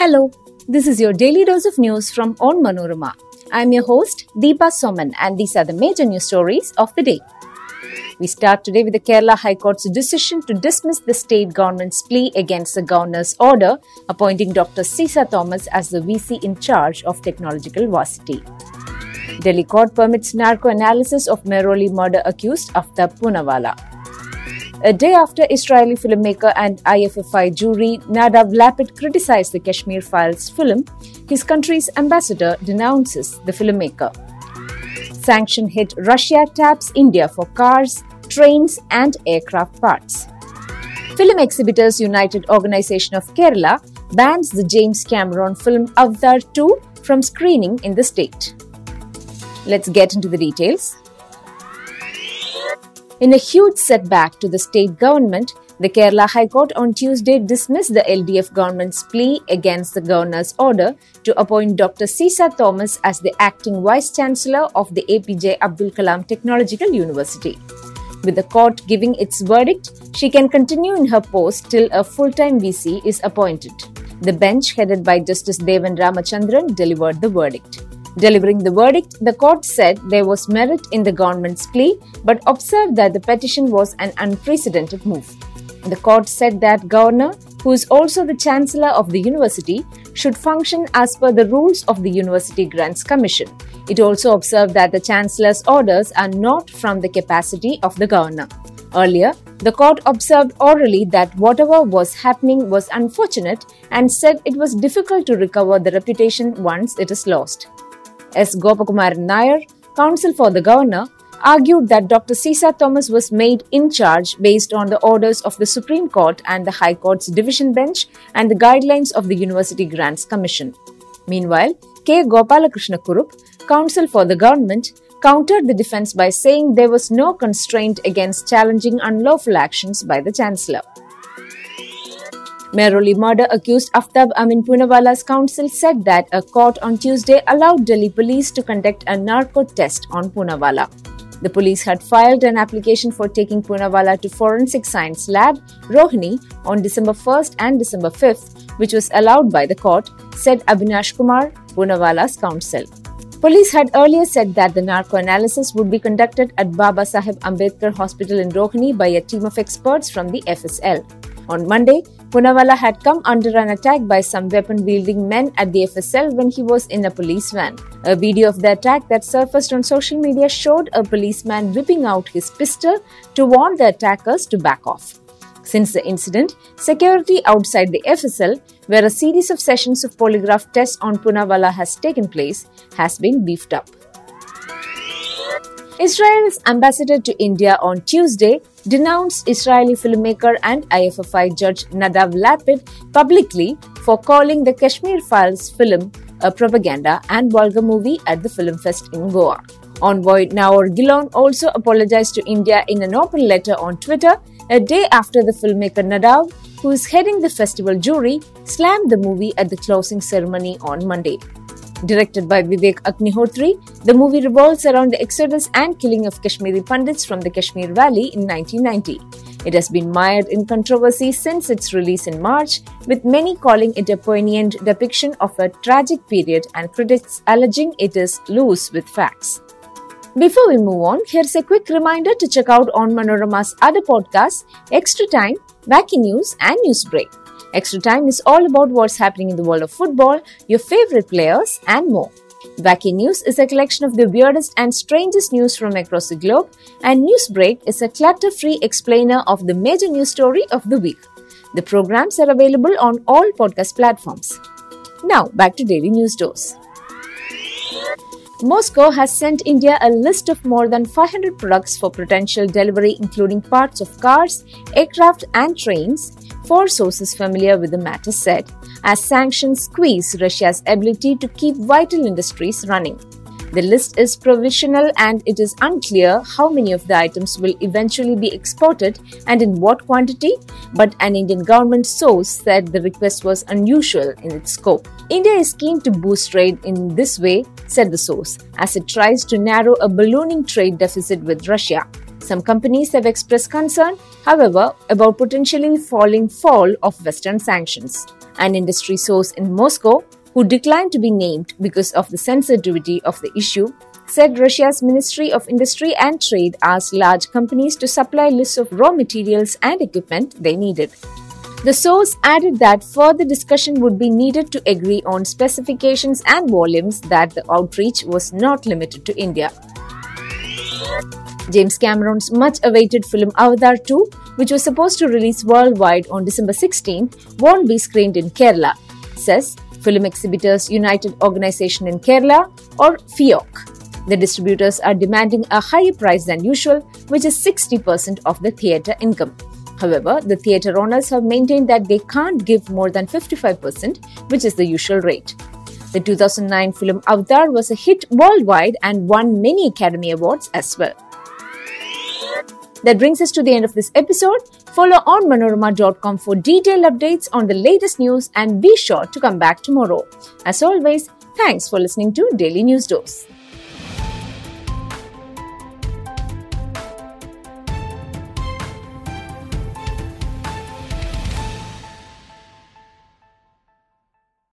Hello, this is your daily dose of news from Onmanorama. I'm your host, Deepa Soman, and these are the major news stories of the day. We start today with the Kerala High Court's decision to dismiss the state government's plea against the governor's order appointing Dr. Ciza Thomas as the VC in charge of Technological Varsity. Delhi court permits narco analysis of Mehrauli murder accused Aftab Poonawalla. A day after Israeli filmmaker and IFFI jury Nadav Lapid criticized the Kashmir Files film, his country's ambassador denounces the filmmaker. Sanction hit Russia taps India for cars, trains, and aircraft parts. Film Exhibitors United Organization of Kerala bans the James Cameron film Avatar 2 from screening in the state. Let's get into the details. In a huge setback to the state government, the Kerala High Court on Tuesday dismissed the LDF government's plea against the governor's order to appoint Dr. Ciza Thomas as the acting vice chancellor of the APJ Abdul Kalam Technological University. With the court giving its verdict, she can continue in her post till a full time VC is appointed. The bench, headed by Justice Devan Ramachandran, delivered the verdict. Delivering the verdict, the court said there was merit in the government's plea but observed that the petition was an unprecedented move. The court said that governor, who is also the chancellor of the university, should function as per the rules of the University Grants Commission. It also observed that the chancellor's orders are not from the capacity of the governor. Earlier, the court observed orally that whatever was happening was unfortunate and said it was difficult to recover the reputation once it is lost. S. Gopakumaran Nair, counsel for the governor, argued that Dr. Ciza Thomas was made in charge based on the orders of the Supreme Court and the High Court's division bench and the guidelines of the University Grants Commission. Meanwhile, K. Gopalakrishna Kurup, counsel for the government, countered the defense by saying there was no constraint against challenging unlawful actions by the Chancellor. Mehrauli murder accused Aftab Amin Poonawalla's counsel said that a court on Tuesday allowed Delhi police to conduct a narco test on Poonawalla. The police had filed an application for taking Poonawalla to Forensic Science Lab, Rohini, on December 1st and December 5th, which was allowed by the court, said Abhinash Kumar, Poonawalla's counsel. Police had earlier said that the narco analysis would be conducted at Baba Saheb Ambedkar Hospital in Rohini by a team of experts from the FSL. On Monday, Poonawalla had come under an attack by some weapon wielding men at the FSL when he was in a police van. A video of the attack that surfaced on social media showed a policeman whipping out his pistol to warn the attackers to back off. Since the incident, security outside the FSL, where a series of sessions of polygraph tests on Poonawalla has taken place, has been beefed up. Israel's ambassador to India on Tuesday denounced Israeli filmmaker and IFFI judge Nadav Lapid publicly for calling the Kashmir Files film a propaganda and vulgar movie at the Film Fest in Goa. Envoy Naor Gilon also apologized to India in an open letter on Twitter a day after the filmmaker Nadav, who is heading the festival jury, slammed the movie at the closing ceremony on Monday. Directed by Vivek Agnihotri, the movie revolves around the exodus and killing of Kashmiri Pandits from the Kashmir Valley in 1990. It has been mired in controversy since its release in March, with many calling it a poignant depiction of a tragic period and critics alleging it is loose with facts. Before we move on, here's a quick reminder to check out Onmanorama's other podcasts, Extra Time, Wacky News, and Newsbreak. Extra Time is all about what's happening in the world of football, your favorite players, and more. Wacky News is a collection of the weirdest and strangest news from across the globe, and Newsbreak is a clutter free explainer of the major news story of the week. The programs are available on all podcast platforms. Now, back to Daily News Dose. Moscow has sent India a list of more than 500 products for potential delivery, including parts of cars, aircraft, and trains, four sources familiar with the matter said, as sanctions squeeze Russia's ability to keep vital industries running. The list is provisional and it is unclear how many of the items will eventually be exported and in what quantity, but an Indian government source said the request was unusual in its scope. India is keen to boost trade in this way, said the source, as it tries to narrow a ballooning trade deficit with Russia. Some companies have expressed concern, however, about potentially falling fall of Western sanctions. An industry source in Moscow, who declined to be named because of the sensitivity of the issue, said Russia's Ministry of Industry and Trade asked large companies to supply lists of raw materials and equipment they needed. The source added that further discussion would be needed to agree on specifications and volumes that the outreach was not limited to India. James Cameron's much awaited film Avatar 2, which was supposed to release worldwide on December 16, won't be screened in Kerala, says Film Exhibitors United Organization in Kerala or FIOC. The distributors are demanding a higher price than usual, which is 60% of the theatre income. However, the theatre owners have maintained that they can't give more than 55%, which is the usual rate. The 2009 film Avatar was a hit worldwide and won many Academy Awards as well. That brings us to the end of this episode. Follow onmanorama.com for detailed updates on the latest news and be sure to come back tomorrow. As always, thanks for listening to Daily News Dose.